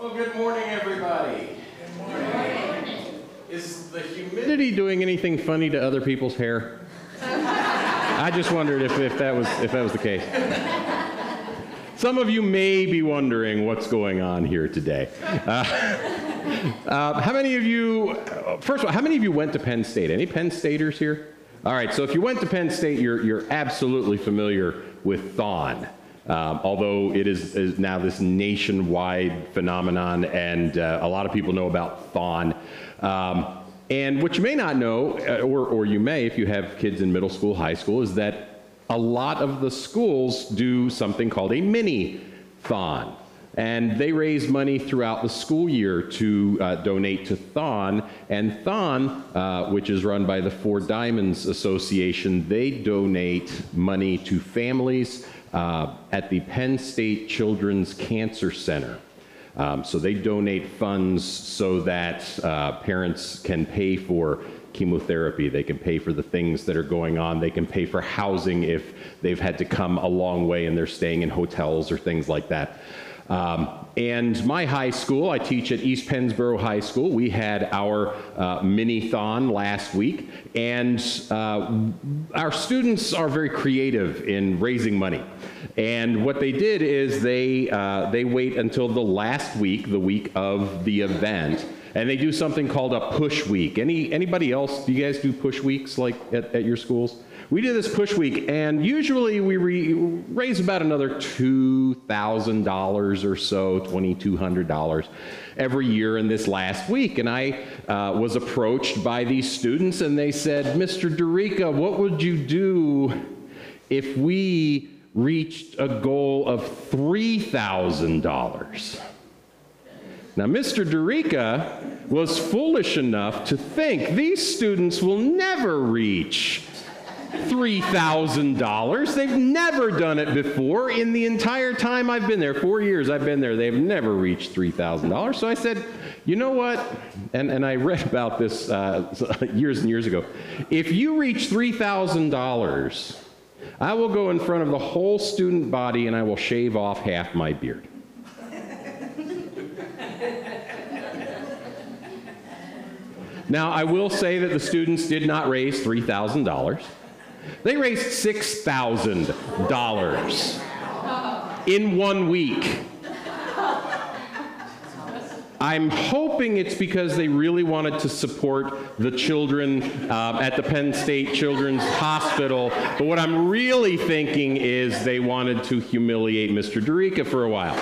Well, good morning, everybody. Good morning. Is the humidity doing anything funny to other people's hair? I just wondered if, if that was if that was the case. Some of you may be wondering what's going on here today. Uh, uh, how many of you, first of all, how many of you went to Penn State? Any Penn Staters here? All right, so if you went to Penn State, you're, you're absolutely familiar with Thon. Um, although it is, is, now this nationwide phenomenon, and uh, a lot of people know about Thon. Um, and what you may not know, uh, or, or you may if you have kids in middle school, high school, is that a lot of the schools do something called a mini Thon. And they raise money throughout the school year to uh, donate to Thon. And Thon, uh, which is run by the Four Diamonds Association, they donate money to families uh, at the Penn State Children's Cancer Center. Um, so they donate funds so that uh, parents can pay for chemotherapy, they can pay for the things that are going on, they can pay for housing if they've had to come a long way and they're staying in hotels or things like that. Um, and my high school, I teach at East Pennsboro High School. We had our uh, mini-thon last week, and uh, our students are very creative in raising money. And what they did is they, uh, they wait until the last week, the week of the event, and they do something called a push week. Any, anybody else, do you guys do push weeks like at, at your schools? We do this push week, and usually we re raise about another $2,000 or so, $2,200 every year in this last week. And I uh, was approached by these students, and they said, Mr. Dorica, what would you do if we reached a goal of $3,000? Now, Mr. Dorica was foolish enough to think these students will never reach $3,000. They've never done it before. In the entire time I've been there, four years I've been there, they've never reached $3,000. So I said, you know what? And, and I read about this uh, years and years ago. If you reach $3,000, I will go in front of the whole student body and I will shave off half my beard. Now, I will say that the students did not raise $3,000. They raised $6,000 in one week. I'm hoping it's because they really wanted to support the children uh, at the Penn State Children's Hospital. But what I'm really thinking is they wanted to humiliate Mr. Dorica for a while.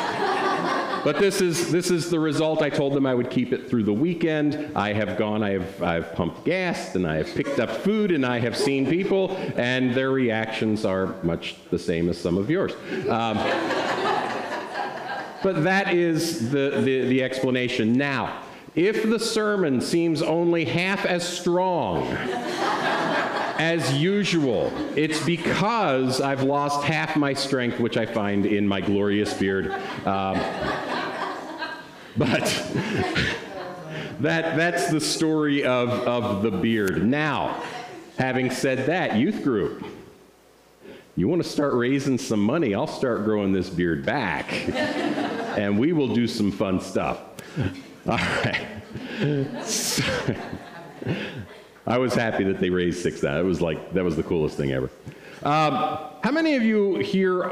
But this is, this is the result. I told them I would keep it through the weekend. I have gone, I have, I've pumped gas, and I have picked up food, and I have seen people, and their reactions are much the same as some of yours. Um, but that is the, the, the explanation. Now, if the sermon seems only half as strong as usual, it's because I've lost half my strength, which I find in my glorious beard. Um, but that, that's the story of, of the beard. Now, having said that, youth group, you want to start raising some money, I'll start growing this beard back. and we will do some fun stuff. All right. So, I was happy that they raised six. That it was like that was the coolest thing ever. Um, how many of you here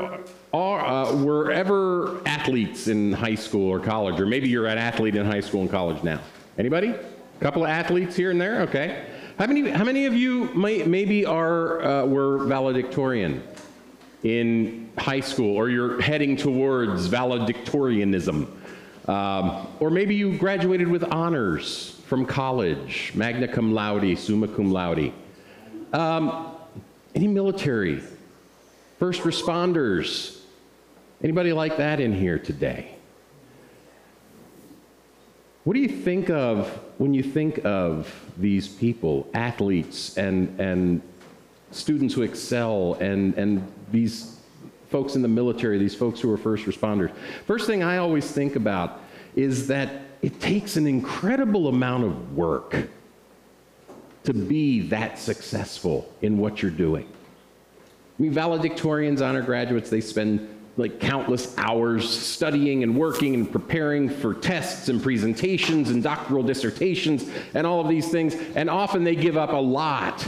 are, uh, were ever athletes in high school or college, or maybe you're an athlete in high school and college now? Anybody? A couple of athletes here and there. Okay. How many? How many of you might, maybe are uh, were valedictorian in high school, or you're heading towards valedictorianism, um, or maybe you graduated with honors from college, magna cum laude, summa cum laude. Um, any military, first responders, Anybody like that in here today? What do you think of when you think of these people, athletes and, and students who excel and, and these folks in the military, these folks who are first responders? First thing I always think about is that it takes an incredible amount of work to be that successful in what you're doing. I mean, valedictorians, honor graduates, they spend like countless hours studying and working and preparing for tests and presentations and doctoral dissertations and all of these things. And often they give up a lot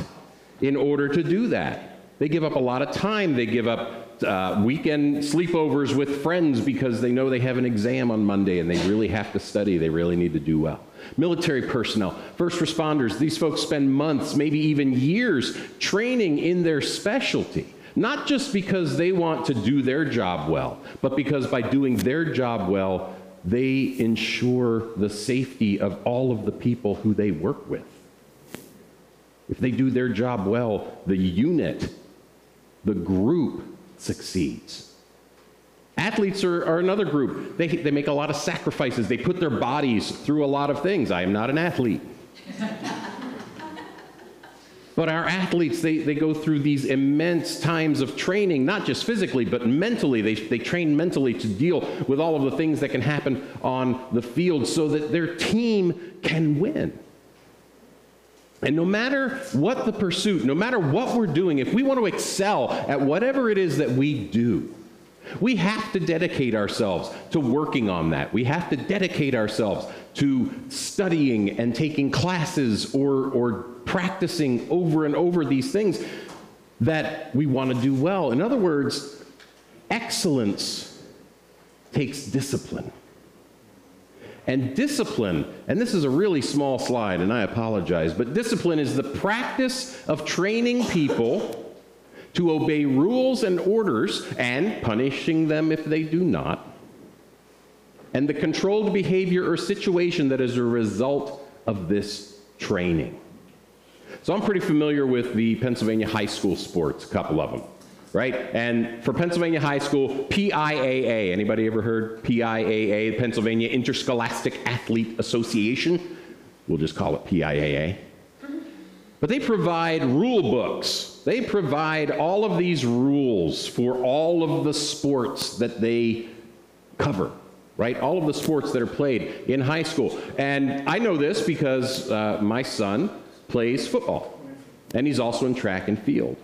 in order to do that. They give up a lot of time. They give up uh, weekend sleepovers with friends because they know they have an exam on Monday and they really have to study. They really need to do well. Military personnel, first responders, these folks spend months, maybe even years, training in their specialty. Not just because they want to do their job well, but because by doing their job well, they ensure the safety of all of the people who they work with. If they do their job well, the unit, the group succeeds. Athletes are, are, another group. They, they make a lot of sacrifices. They put their bodies through a lot of things. I am not an athlete. but our athletes, they, they go through these immense times of training, not just physically, but mentally. They, they train mentally to deal with all of the things that can happen on the field so that their team can win. And no matter what the pursuit, no matter what we're doing, if we want to excel at whatever it is that we do, we have to dedicate ourselves to working on that. We have to dedicate ourselves to studying and taking classes or, or practicing over and over these things that we want to do well. In other words, excellence takes discipline. And discipline, and this is a really small slide, and I apologize, but discipline is the practice of training people to obey rules and orders and punishing them if they do not, and the controlled behavior or situation that is a result of this training. So I'm pretty familiar with the Pennsylvania high school sports, a couple of them right? And for Pennsylvania High School, PIAA, anybody ever heard PIAA, Pennsylvania Interscholastic Athlete Association? We'll just call it PIAA. But they provide rule books. They provide all of these rules for all of the sports that they cover, right? All of the sports that are played in high school. And I know this because uh, my son plays football, and he's also in track and field.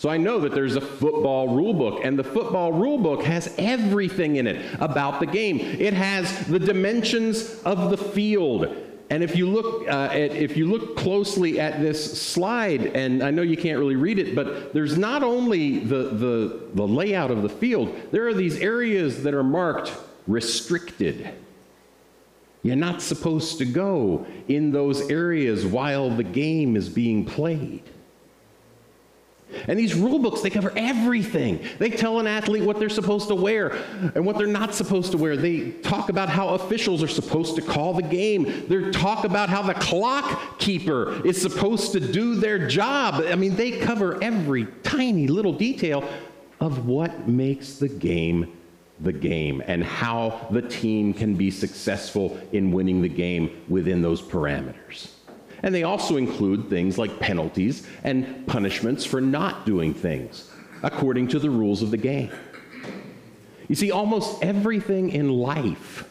So I know that there's a football rule book, and the football rule book has everything in it about the game. It has the dimensions of the field. And if you look uh, at, if you look closely at this slide, and I know you can't really read it, but there's not only the, the, the layout of the field, there are these areas that are marked restricted. You're not supposed to go in those areas while the game is being played. And these rule books, they cover everything. They tell an athlete what they're supposed to wear and what they're not supposed to wear. They talk about how officials are supposed to call the game. They talk about how the clock keeper is supposed to do their job. I mean, they cover every tiny little detail of what makes the game the game and how the team can be successful in winning the game within those parameters. And they also include things like penalties and punishments for not doing things according to the rules of the game. You see, almost everything in life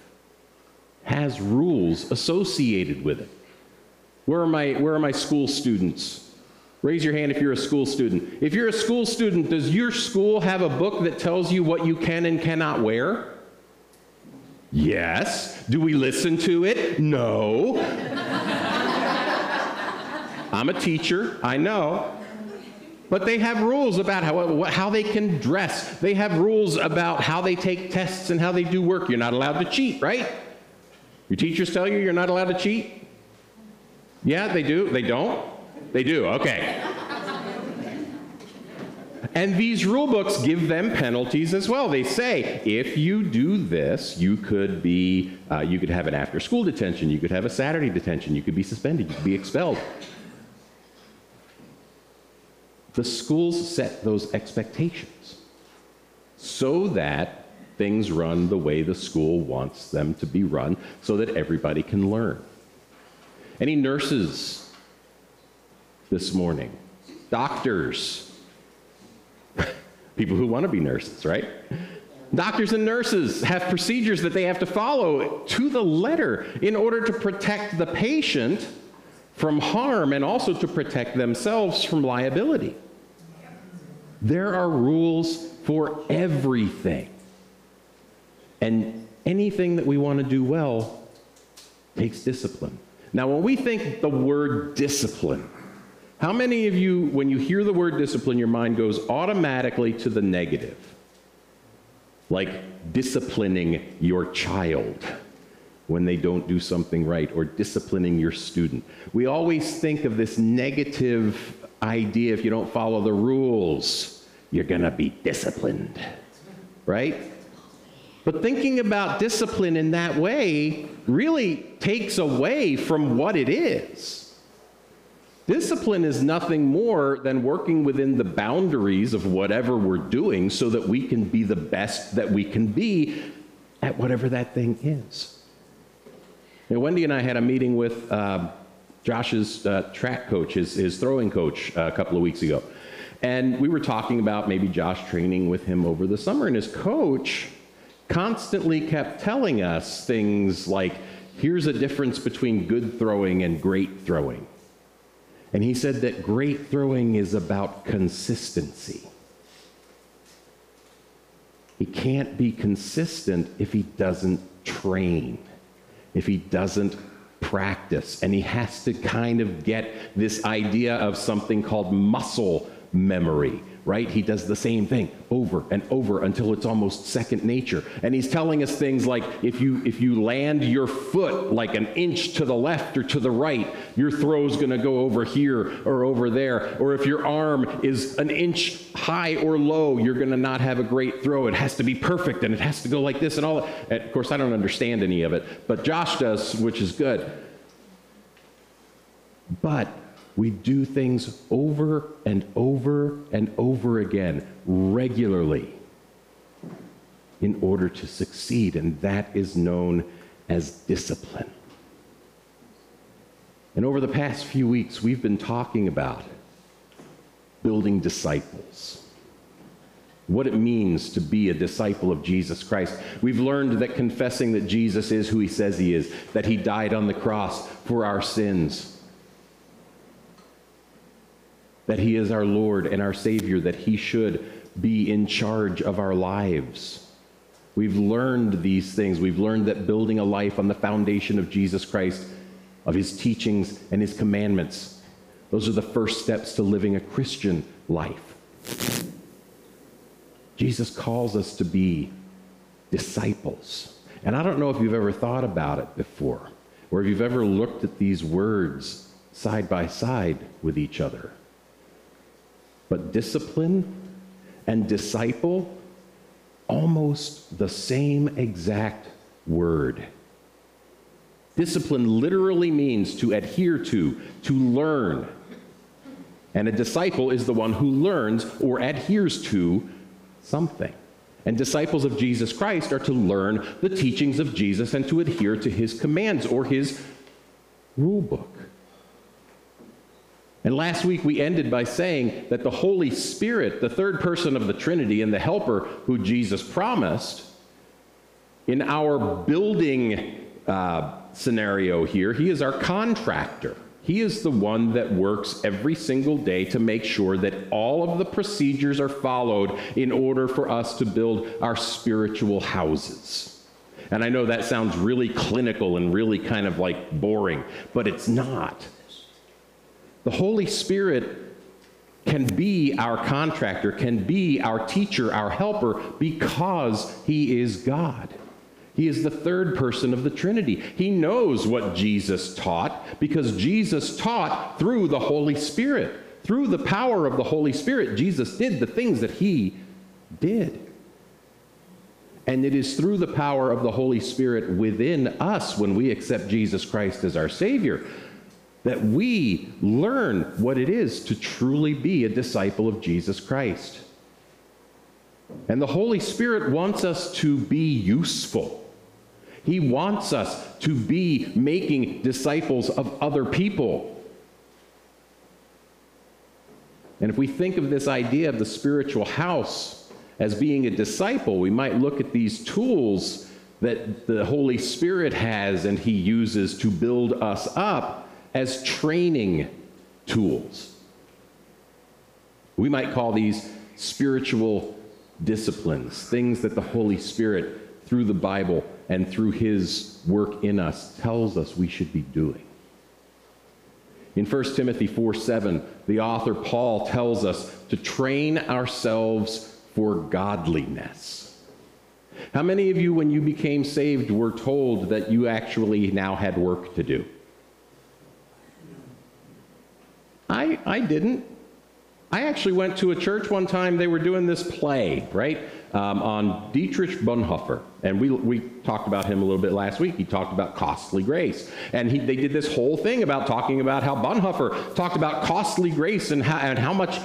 has rules associated with it. Where are my, where are my school students? Raise your hand if you're a school student. If you're a school student, does your school have a book that tells you what you can and cannot wear? Yes. Do we listen to it? No. I'm a teacher, I know. But they have rules about how, how they can dress. They have rules about how they take tests and how they do work. You're not allowed to cheat, right? Your teachers tell you you're not allowed to cheat? Yeah, they do. They don't? They do, okay. And these rule books give them penalties as well. They say if you do this, you could be, uh, you could have an after-school detention, you could have a Saturday detention, you could be suspended, you could be expelled. The schools set those expectations so that things run the way the school wants them to be run so that everybody can learn. Any nurses this morning? Doctors? People who want to be nurses, right? Doctors and nurses have procedures that they have to follow to the letter in order to protect the patient from harm and also to protect themselves from liability. There are rules for everything. And anything that we want to do well takes discipline. Now, when we think the word discipline, how many of you, when you hear the word discipline, your mind goes automatically to the negative? Like disciplining your child when they don't do something right or disciplining your student. We always think of this negative idea if you don't follow the rules, you're going to be disciplined, right? But thinking about discipline in that way really takes away from what it is. Discipline is nothing more than working within the boundaries of whatever we're doing so that we can be the best that we can be at whatever that thing is. Now, Wendy and I had a meeting with uh, Josh's uh, track coach, his, his throwing coach, uh, a couple of weeks ago. And we were talking about maybe Josh training with him over the summer, and his coach constantly kept telling us things like, here's a difference between good throwing and great throwing. And he said that great throwing is about consistency. He can't be consistent if he doesn't train, if he doesn't practice. And he has to kind of get this idea of something called muscle memory, right? He does the same thing over and over until it's almost second nature. And he's telling us things like if you if you land your foot like an inch to the left or to the right, your throw's going to go over here or over there. Or if your arm is an inch high or low, you're going to not have a great throw. It has to be perfect and it has to go like this and all that. Of course, I don't understand any of it, but Josh does, which is good. But we do things over and over and over again, regularly, in order to succeed, and that is known as discipline. And over the past few weeks, we've been talking about building disciples. What it means to be a disciple of Jesus Christ. We've learned that confessing that Jesus is who he says he is, that he died on the cross for our sins, that He is our Lord and our Savior, that He should be in charge of our lives. We've learned these things. We've learned that building a life on the foundation of Jesus Christ, of His teachings and His commandments, those are the first steps to living a Christian life. Jesus calls us to be disciples. And I don't know if you've ever thought about it before, or if you've ever looked at these words side by side with each other. But discipline and disciple, almost the same exact word. Discipline literally means to adhere to, to learn. And a disciple is the one who learns or adheres to something. And disciples of Jesus Christ are to learn the teachings of Jesus and to adhere to his commands or his rule book. And last week we ended by saying that the Holy Spirit, the third person of the Trinity and the helper who Jesus promised, in our building uh, scenario here, he is our contractor. He is the one that works every single day to make sure that all of the procedures are followed in order for us to build our spiritual houses. And I know that sounds really clinical and really kind of like boring, but it's not. The Holy Spirit can be our contractor, can be our teacher, our helper, because he is God. He is the third person of the Trinity. He knows what Jesus taught because Jesus taught through the Holy Spirit. Through the power of the Holy Spirit, Jesus did the things that he did. And it is through the power of the Holy Spirit within us when we accept Jesus Christ as our Savior that we learn what it is to truly be a disciple of Jesus Christ. And the Holy Spirit wants us to be useful. He wants us to be making disciples of other people. And if we think of this idea of the spiritual house as being a disciple, we might look at these tools that the Holy Spirit has and He uses to build us up as training tools. We might call these spiritual disciplines, things that the Holy Spirit, through the Bible and through his work in us tells us we should be doing. In 1 Timothy 4 7, the author Paul tells us to train ourselves for godliness. How many of you, when you became saved, were told that you actually now had work to do? I, I didn't. I actually went to a church one time, they were doing this play, right? um, on Dietrich Bonhoeffer. And we, we talked about him a little bit last week. He talked about costly grace. And he, they did this whole thing about talking about how Bonhoeffer talked about costly grace and how, and how much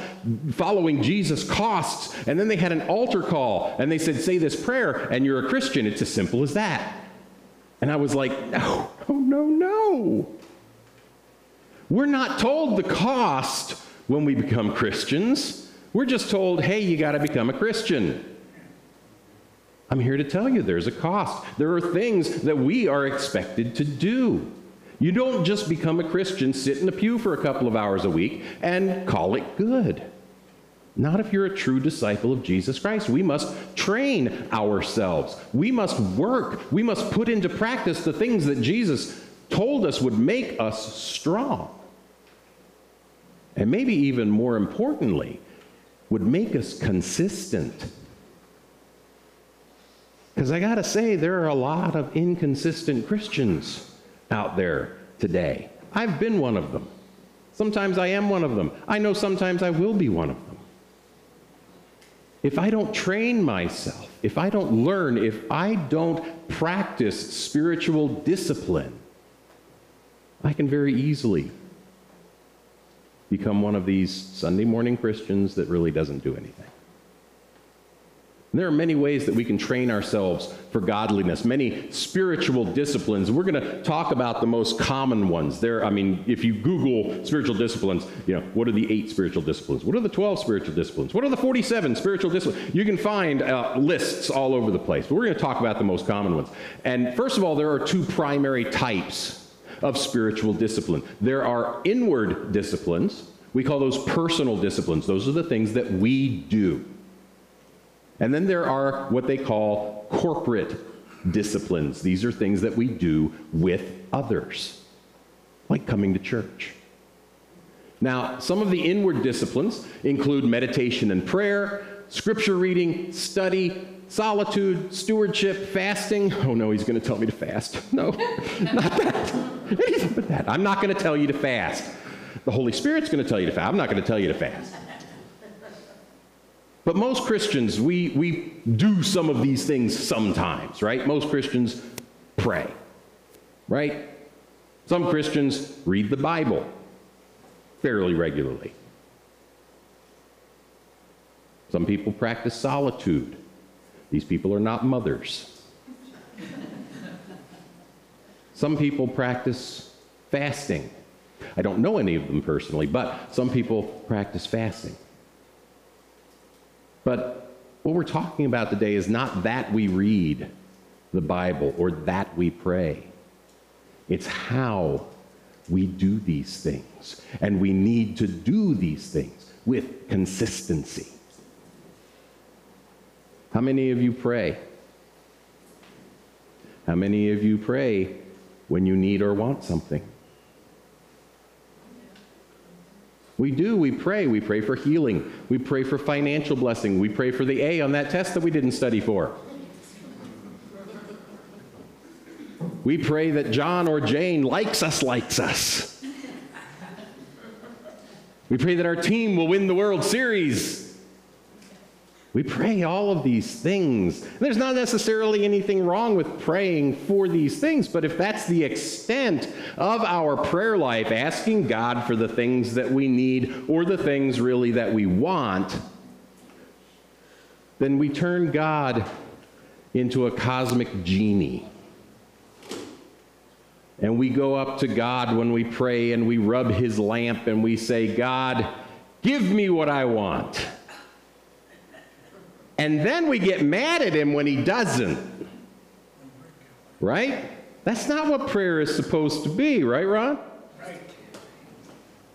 following Jesus costs. And then they had an altar call and they said, say this prayer and you're a Christian. It's as simple as that. And I was like, no, no, no, no. We're not told the cost when we become Christians. We're just told, hey, you got to become a Christian. I'm here to tell you there's a cost. There are things that we are expected to do. You don't just become a Christian, sit in a pew for a couple of hours a week, and call it good. Not if you're a true disciple of Jesus Christ. We must train ourselves. We must work. We must put into practice the things that Jesus told us would make us strong. And maybe even more importantly, would make us consistent because I got to say, there are a lot of inconsistent Christians out there today. I've been one of them. Sometimes I am one of them. I know sometimes I will be one of them. If I don't train myself, if I don't learn, if I don't practice spiritual discipline, I can very easily become one of these Sunday morning Christians that really doesn't do anything. There are many ways that we can train ourselves for godliness, many spiritual disciplines. We're going to talk about the most common ones. There, I mean, if you Google spiritual disciplines, you know, what are the eight spiritual disciplines? What are the 12 spiritual disciplines? What are the 47 spiritual disciplines? You can find uh, lists all over the place. But we're going to talk about the most common ones. And first of all, there are two primary types of spiritual discipline. There are inward disciplines. We call those personal disciplines. Those are the things that we do. And then there are what they call corporate disciplines. These are things that we do with others, like coming to church. Now, some of the inward disciplines include meditation and prayer, scripture reading, study, solitude, stewardship, fasting. Oh no, he's going to tell me to fast. No, not that. But that. I'm not going to tell you to fast. The Holy Spirit's going to tell you to fast. I'm not going to tell you to fast. But most Christians, we, we do some of these things sometimes, right? Most Christians pray, right? Some Christians read the Bible fairly regularly. Some people practice solitude. These people are not mothers. Some people practice fasting. I don't know any of them personally, but some people practice fasting. But what we're talking about today is not that we read the Bible or that we pray. It's how we do these things. And we need to do these things with consistency. How many of you pray? How many of you pray when you need or want something? We do. We pray. We pray for healing. We pray for financial blessing. We pray for the A on that test that we didn't study for. We pray that John or Jane likes us, likes us. We pray that our team will win the World Series. We pray all of these things. There's not necessarily anything wrong with praying for these things, but if that's the extent of our prayer life, asking God for the things that we need or the things really that we want, then we turn God into a cosmic genie. And we go up to God when we pray and we rub his lamp and we say, God, give me what I want. And then we get mad at him when he doesn't. Right? That's not what prayer is supposed to be, right, Ron? Right.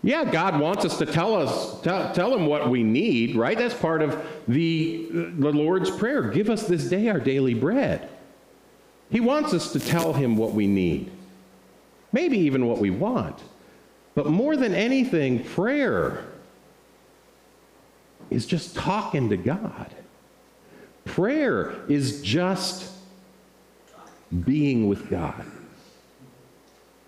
Yeah, God wants us to tell us tell, tell him what we need, right? That's part of the the Lord's prayer. Give us this day our daily bread. He wants us to tell him what we need, maybe even what we want. But more than anything, prayer is just talking to God. Prayer is just being with God,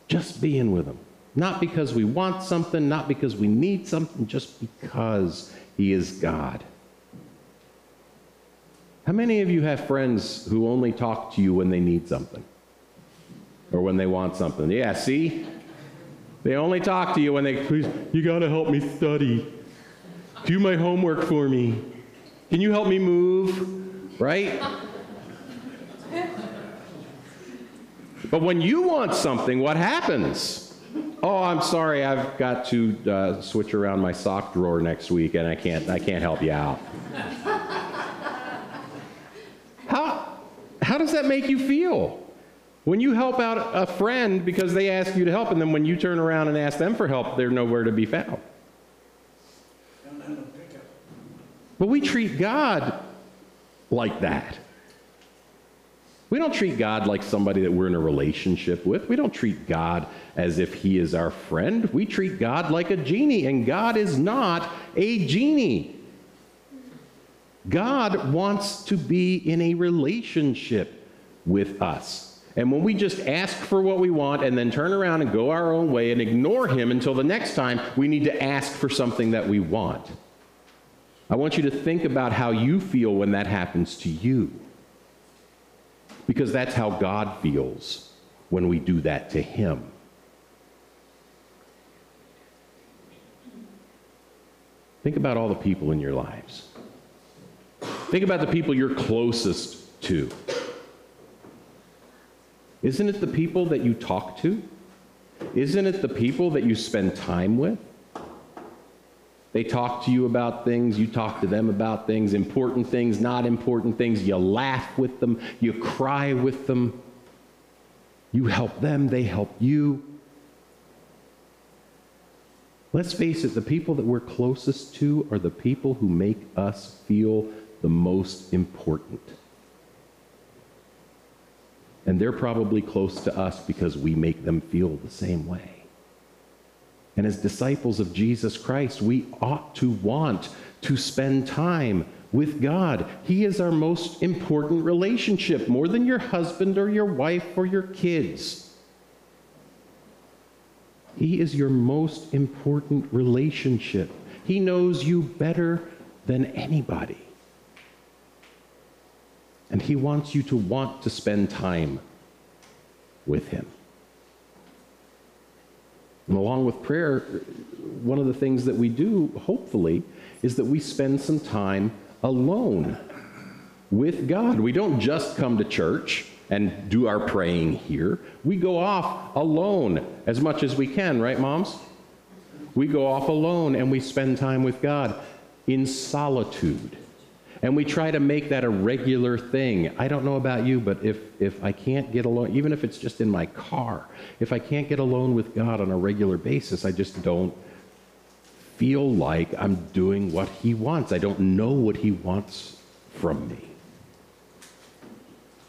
just being with Him. Not because we want something, not because we need something, just because He is God. How many of you have friends who only talk to you when they need something? Or when they want something? Yeah, see? They only talk to you when they, please, you gotta help me study. Do my homework for me. Can you help me move? Right? But when you want something, what happens? Oh, I'm sorry, I've got to uh, switch around my sock drawer next week and I can't, I can't help you out. How, how does that make you feel? When you help out a friend because they ask you to help, and then when you turn around and ask them for help, they're nowhere to be found. But we treat God like that. We don't treat God like somebody that we're in a relationship with. We don't treat God as if he is our friend. We treat God like a genie, and God is not a genie. God wants to be in a relationship with us. And when we just ask for what we want and then turn around and go our own way and ignore Him until the next time, we need to ask for something that we want. I want you to think about how you feel when that happens to you. Because that's how God feels when we do that to Him. Think about all the people in your lives. Think about the people you're closest to. Isn't it the people that you talk to? Isn't it the people that you spend time with? They talk to you about things, you talk to them about things, important things, not important things. You laugh with them, you cry with them. You help them, they help you. Let's face it, the people that we're closest to are the people who make us feel the most important. And they're probably close to us because we make them feel the same way. And as disciples of Jesus Christ, we ought to want to spend time with God. He is our most important relationship, more than your husband or your wife or your kids. He is your most important relationship. He knows you better than anybody. And He wants you to want to spend time with Him. And along with prayer, one of the things that we do, hopefully, is that we spend some time alone with God. We don't just come to church and do our praying here. We go off alone as much as we can, right, moms? We go off alone and we spend time with God in solitude. And we try to make that a regular thing. I don't know about you, but if, if I can't get alone, even if it's just in my car, if I can't get alone with God on a regular basis, I just don't feel like I'm doing what He wants. I don't know what He wants from me.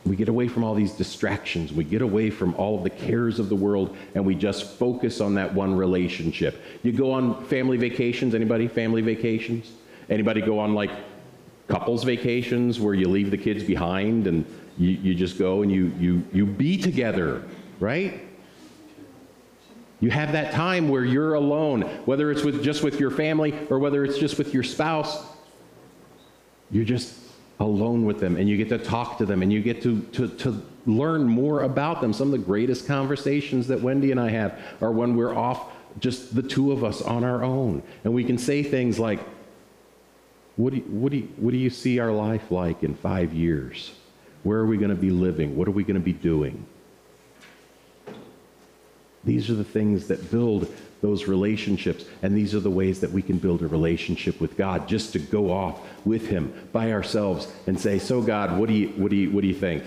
We get away from all these distractions. We get away from all of the cares of the world and we just focus on that one relationship. You go on family vacations, anybody? Family vacations? Anybody go on like couples vacations where you leave the kids behind and you, you just go and you, you, you be together, right? You have that time where you're alone, whether it's with, just with your family or whether it's just with your spouse. You're just alone with them and you get to talk to them and you get to, to, to learn more about them. Some of the greatest conversations that Wendy and I have are when we're off, just the two of us on our own. And we can say things like, what do, you, what, do you, what do you see our life like in five years? Where are we going to be living? What are we going to be doing? These are the things that build those relationships, and these are the ways that we can build a relationship with God. Just to go off with Him by ourselves and say, "So, God, what do you, what do you, what do you think?"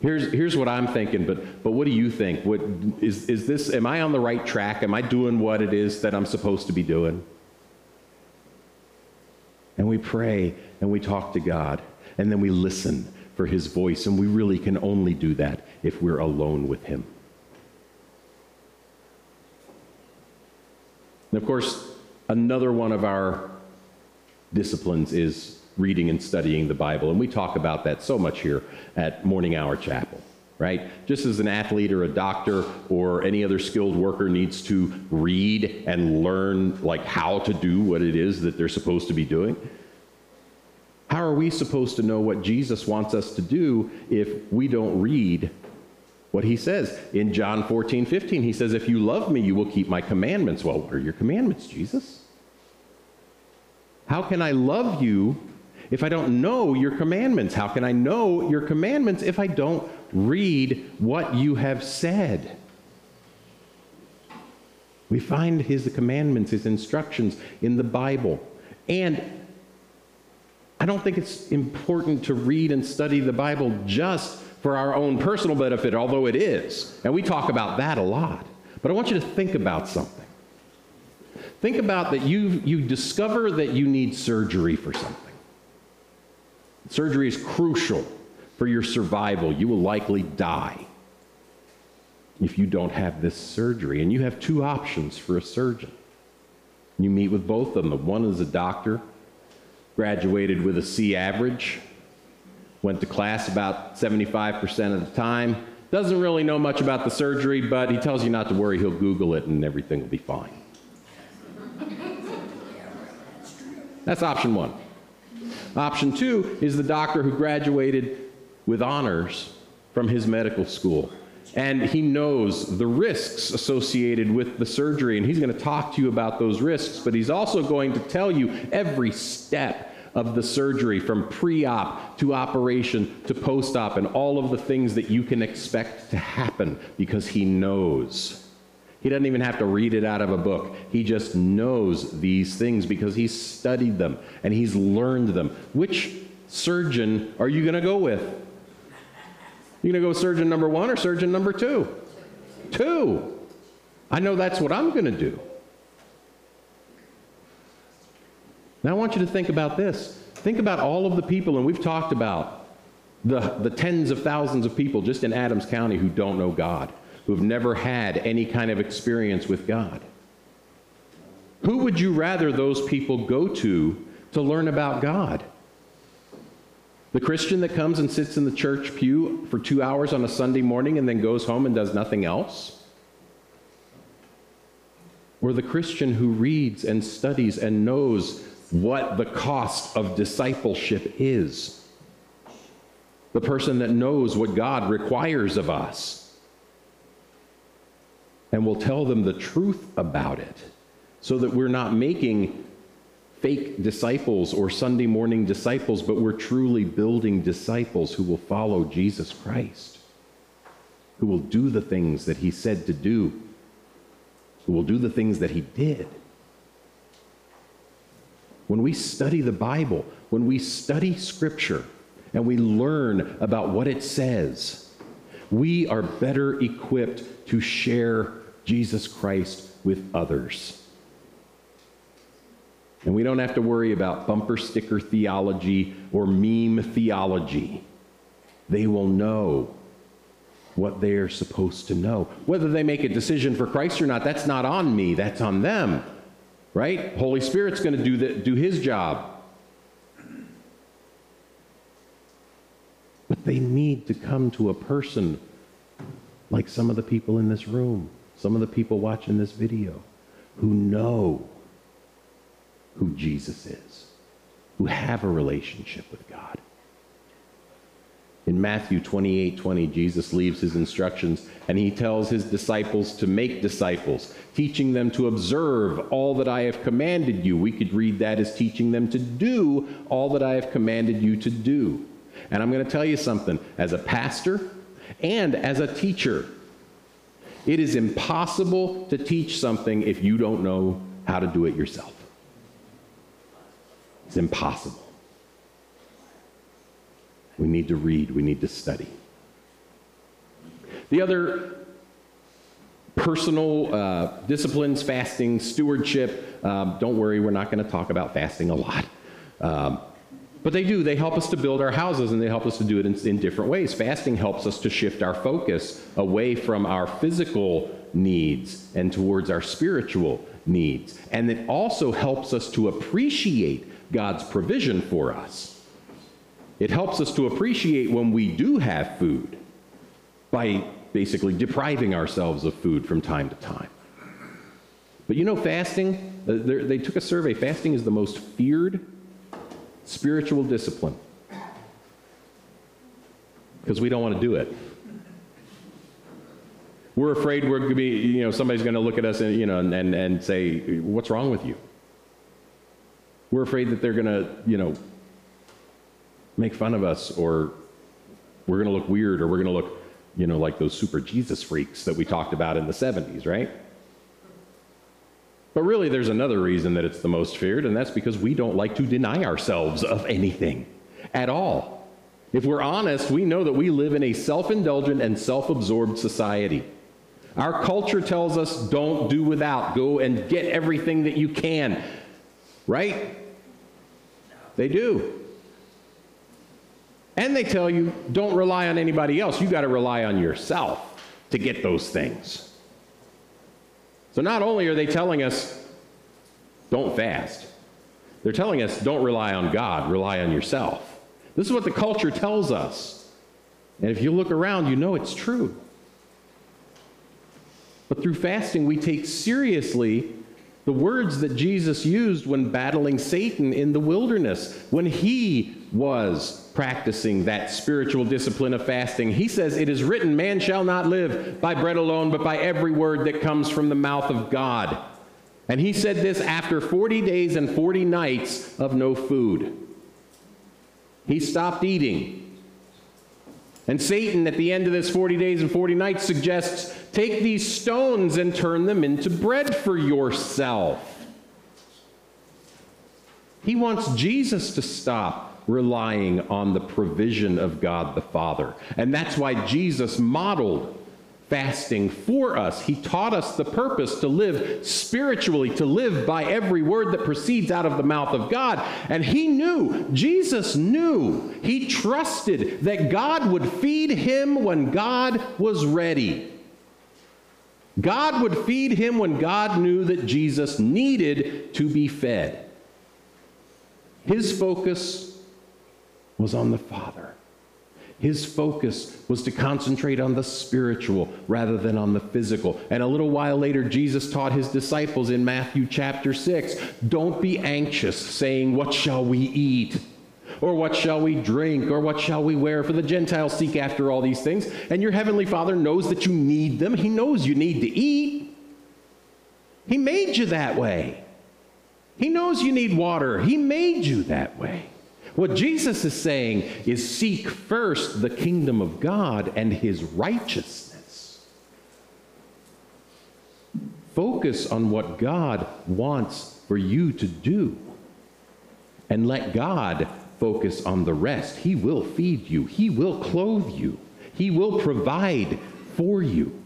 Here's, here's what I'm thinking, but, but what do you think? What, is, is this, am I on the right track? Am I doing what it is that I'm supposed to be doing? And we pray and we talk to God and then we listen for his voice, and we really can only do that if we're alone with him. And of course, another one of our disciplines is reading and studying the Bible, and we talk about that so much here at Morning Hour Chapel right? Just as an athlete or a doctor or any other skilled worker needs to read and learn like how to do what it is that they're supposed to be doing. How are we supposed to know what Jesus wants us to do if we don't read what he says? In John 14, 15, he says, If you love me, you will keep my commandments. Well, what are your commandments, Jesus? How can I love you if I don't know your commandments? How can I know your commandments if I don't read what you have said? We find his commandments, his instructions in the Bible. And I don't think it's important to read and study the Bible just for our own personal benefit, although it is. And we talk about that a lot. But I want you to think about something. Think about that you, you discover that you need surgery for something. Surgery is crucial for your survival. You will likely die if you don't have this surgery. And you have two options for a surgeon. You meet with both of them. The one is a doctor, graduated with a C average, went to class about 75% of the time, doesn't really know much about the surgery, but he tells you not to worry, he'll Google it and everything will be fine. That's option one. Option two is the doctor who graduated with honors from his medical school. And he knows the risks associated with the surgery, and he's going to talk to you about those risks, but he's also going to tell you every step of the surgery from pre op to operation to post op and all of the things that you can expect to happen because he knows. He doesn't even have to read it out of a book. He just knows these things because he's studied them and he's learned them. Which surgeon are you going to go with? You to go surgeon number one or surgeon number two? Two. I know that's what I'm to do. Now I want you to think about this. Think about all of the people, and we've talked about the, the tens of thousands of people just in Adams County who don't know God who've never had any kind of experience with God. Who would you rather those people go to to learn about God? The Christian that comes and sits in the church pew for two hours on a Sunday morning and then goes home and does nothing else? Or the Christian who reads and studies and knows what the cost of discipleship is? The person that knows what God requires of us and we'll tell them the truth about it so that we're not making fake disciples or Sunday morning disciples, but we're truly building disciples who will follow Jesus Christ, who will do the things that he said to do, who will do the things that he did. When we study the Bible, when we study Scripture, and we learn about what it says, we are better equipped to share Jesus Christ with others. And we don't have to worry about bumper sticker theology or meme theology. They will know what they're supposed to know. Whether they make a decision for Christ or not, that's not on me, that's on them. Right? Holy Spirit's going to do, do his job. But they need to come to a person like some of the people in this room some of the people watching this video who know who Jesus is, who have a relationship with God. In Matthew 28 20, Jesus leaves his instructions and he tells his disciples to make disciples, teaching them to observe all that I have commanded you. We could read that as teaching them to do all that I have commanded you to do. And I'm going to tell you something as a pastor and as a teacher, it is impossible to teach something if you don't know how to do it yourself. It's impossible. We need to read, we need to study. The other personal uh, disciplines, fasting, stewardship. Um, don't worry, we're not going to talk about fasting a lot. Um, But they do. They help us to build our houses and they help us to do it in, in, different ways. Fasting helps us to shift our focus away from our physical needs and towards our spiritual needs. And it also helps us to appreciate God's provision for us. It helps us to appreciate when we do have food by basically depriving ourselves of food from time to time. But you know, fasting, uh, they took a survey. Fasting is the most feared spiritual discipline because we don't want to do it. We're afraid we're going to be, you know, somebody's going to look at us and, you know, and, and say, what's wrong with you? We're afraid that they're going to, you know, make fun of us or we're going to look weird or we're going to look, you know, like those super Jesus freaks that we talked about in the 70s, right? But really, there's another reason that it's the most feared, and that's because we don't like to deny ourselves of anything at all. If we're honest, we know that we live in a self indulgent and self absorbed society. Our culture tells us don't do without, go and get everything that you can. Right? They do. And they tell you don't rely on anybody else. You got to rely on yourself to get those things. So not only are they telling us don't fast, they're telling us don't rely on God, rely on yourself. This is what the culture tells us. And if you look around, you know it's true. But through fasting, we take seriously the words that Jesus used when battling Satan in the wilderness, when he was practicing that spiritual discipline of fasting. He says, It is written, man shall not live by bread alone, but by every word that comes from the mouth of God. And he said this after 40 days and 40 nights of no food. He stopped eating. And Satan, at the end of this 40 days and 40 nights, suggests take these stones and turn them into bread for yourself. He wants Jesus to stop relying on the provision of God the Father. And that's why Jesus modeled fasting for us. He taught us the purpose to live spiritually, to live by every word that proceeds out of the mouth of God. And he knew, Jesus knew, he trusted that God would feed him when God was ready. God would feed him when God knew that Jesus needed to be fed. His focus was on the Father. His focus was to concentrate on the spiritual rather than on the physical. And a little while later, Jesus taught his disciples in Matthew chapter 6 don't be anxious, saying, What shall we eat? Or what shall we drink? Or what shall we wear? For the Gentiles seek after all these things. And your heavenly Father knows that you need them. He knows you need to eat. He made you that way. He knows you need water. He made you that way. What Jesus is saying is seek first the kingdom of God and his righteousness. Focus on what God wants for you to do. And let God focus on the rest. He will feed you, He will clothe you, He will provide for you.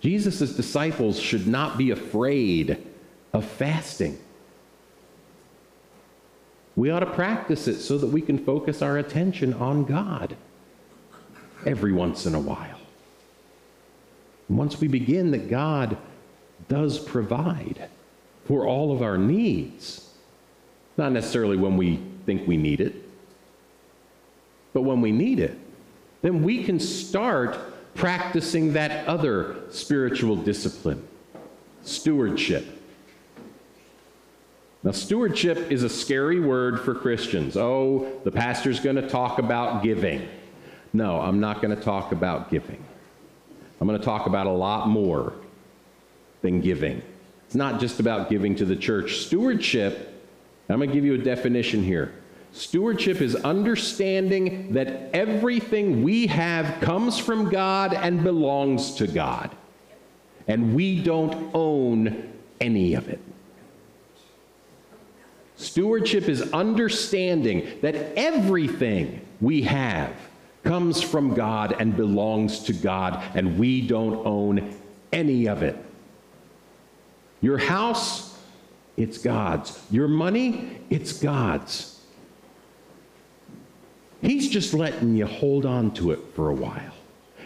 Jesus' disciples should not be afraid of fasting. We ought to practice it so that we can focus our attention on God every once in a while. And once we begin, that God does provide for all of our needs. Not necessarily when we think we need it, but when we need it, then we can start practicing that other spiritual discipline stewardship. Now, stewardship is a scary word for Christians. Oh, the pastor's going to talk about giving. No, I'm not going to talk about giving. I'm going to talk about a lot more than giving. It's not just about giving to the church. Stewardship, I'm going to give you a definition here. Stewardship is understanding that everything we have comes from God and belongs to God. And we don't own any of it. Stewardship is understanding that everything we have comes from God and belongs to God, and we don't own any of it. Your house it's God's. Your money, it's God's. He's just letting you hold on to it for a while.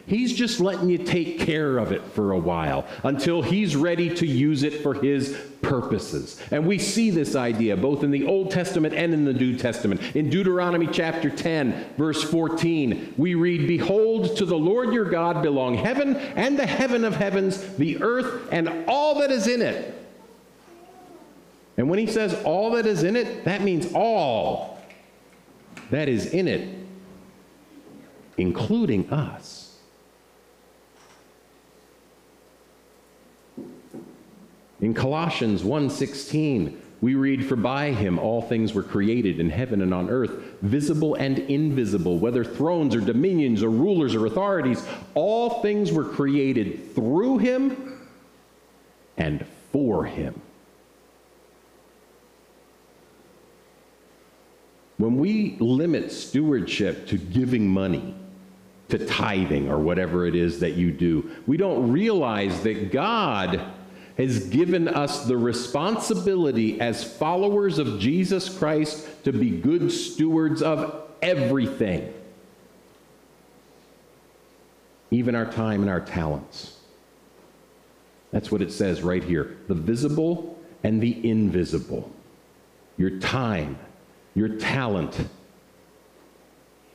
He's just letting you take care of it for a while until he's ready to use it for his purposes. And we see this idea both in the Old Testament and in the New Testament. In Deuteronomy chapter 10, verse 14, we read, Behold, to the Lord your God belong heaven and the heaven of heavens, the earth and all that is in it. And when he says all that is in it, that means all that is in it, including us. In Colossians 1:16, we read for by him all things were created in heaven and on earth, visible and invisible, whether thrones or dominions or rulers or authorities, all things were created through him and for him. When we limit stewardship to giving money, to tithing or whatever it is that you do, we don't realize that God has given us the responsibility as followers of Jesus Christ to be good stewards of everything, even our time and our talents. That's what it says right here the visible and the invisible. Your time, your talent,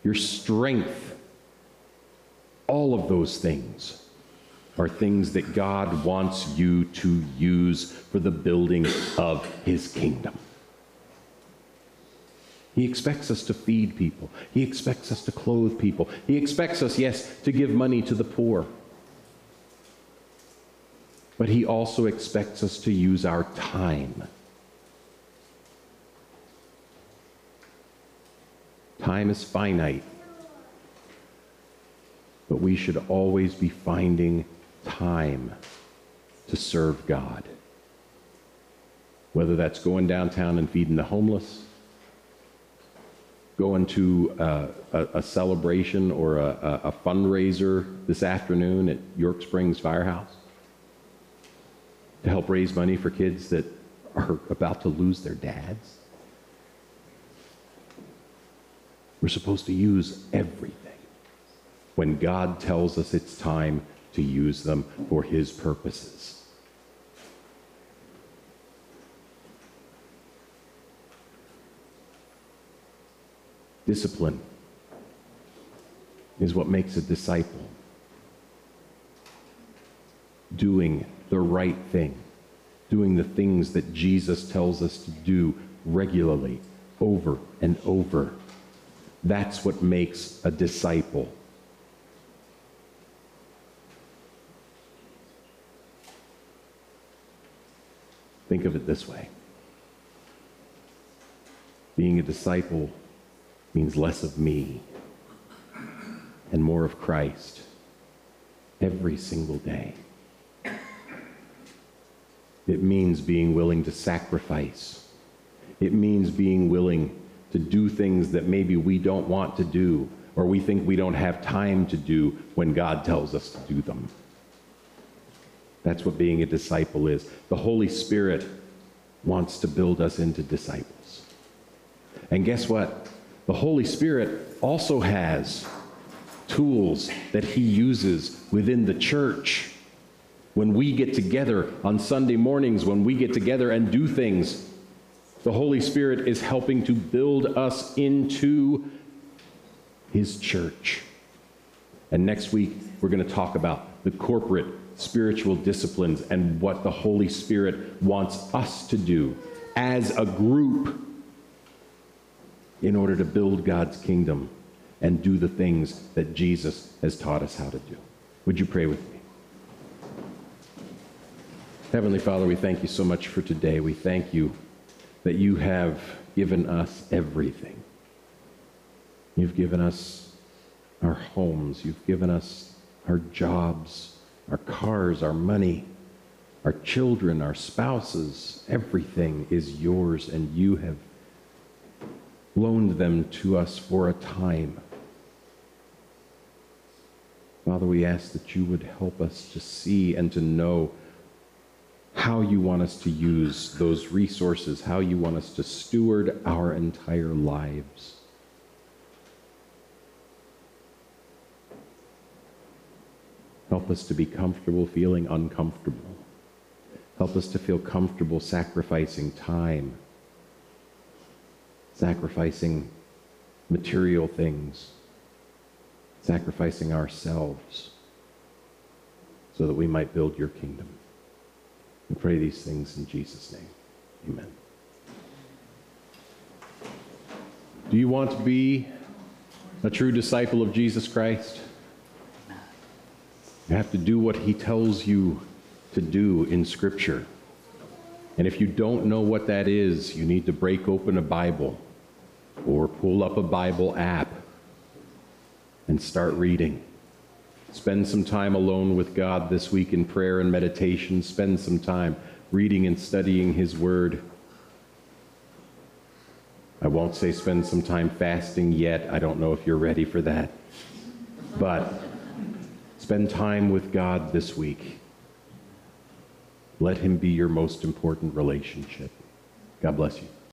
your strength, all of those things are things that God wants you to use for the building of his kingdom. He expects us to feed people. He expects us to clothe people. He expects us, yes, to give money to the poor. But he also expects us to use our time. Time is finite. But we should always be finding time to serve God. Whether that's going downtown and feeding the homeless, going to uh, a, a, celebration or a, a fundraiser this afternoon at York Springs Firehouse to help raise money for kids that are about to lose their dads. We're supposed to use everything when God tells us it's time to use them for his purposes. Discipline is what makes a disciple. Doing the right thing, doing the things that Jesus tells us to do regularly, over and over. That's what makes a disciple. Think of it this way being a disciple means less of me and more of Christ every single day. It means being willing to sacrifice. It means being willing to do things that maybe we don't want to do or we think we don't have time to do when God tells us to do them. That's what being a disciple is. The Holy Spirit wants to build us into disciples. And guess what? The Holy Spirit also has tools that he uses within the church. When we get together on Sunday mornings, when we get together and do things, the Holy Spirit is helping to build us into his church. And next week, we're going to talk about the corporate spiritual disciplines and what the Holy Spirit wants us to do as a group in order to build God's kingdom and do the things that Jesus has taught us how to do. Would you pray with me? Heavenly Father, we thank you so much for today. We thank you that you have given us everything. You've given us our homes, you've given us our jobs, our cars, our money, our children, our spouses, everything is yours, and you have loaned them to us for a time. Father, we ask that you would help us to see and to know how you want us to use those resources, how you want us to steward our entire lives. Help us to be comfortable feeling uncomfortable. Help us to feel comfortable sacrificing time, sacrificing material things, sacrificing ourselves so that we might build your kingdom. We pray these things in Jesus' name. Amen. Do you want to be a true disciple of Jesus Christ? You have to do what he tells you to do in Scripture. And if you don't know what that is, you need to break open a Bible or pull up a Bible app and start reading. Spend some time alone with God this week in prayer and meditation. Spend some time reading and studying His Word. I won't say spend some time fasting yet. I don't know if you're ready for that. But spend time with God this week. Let Him be your most important relationship. God bless you.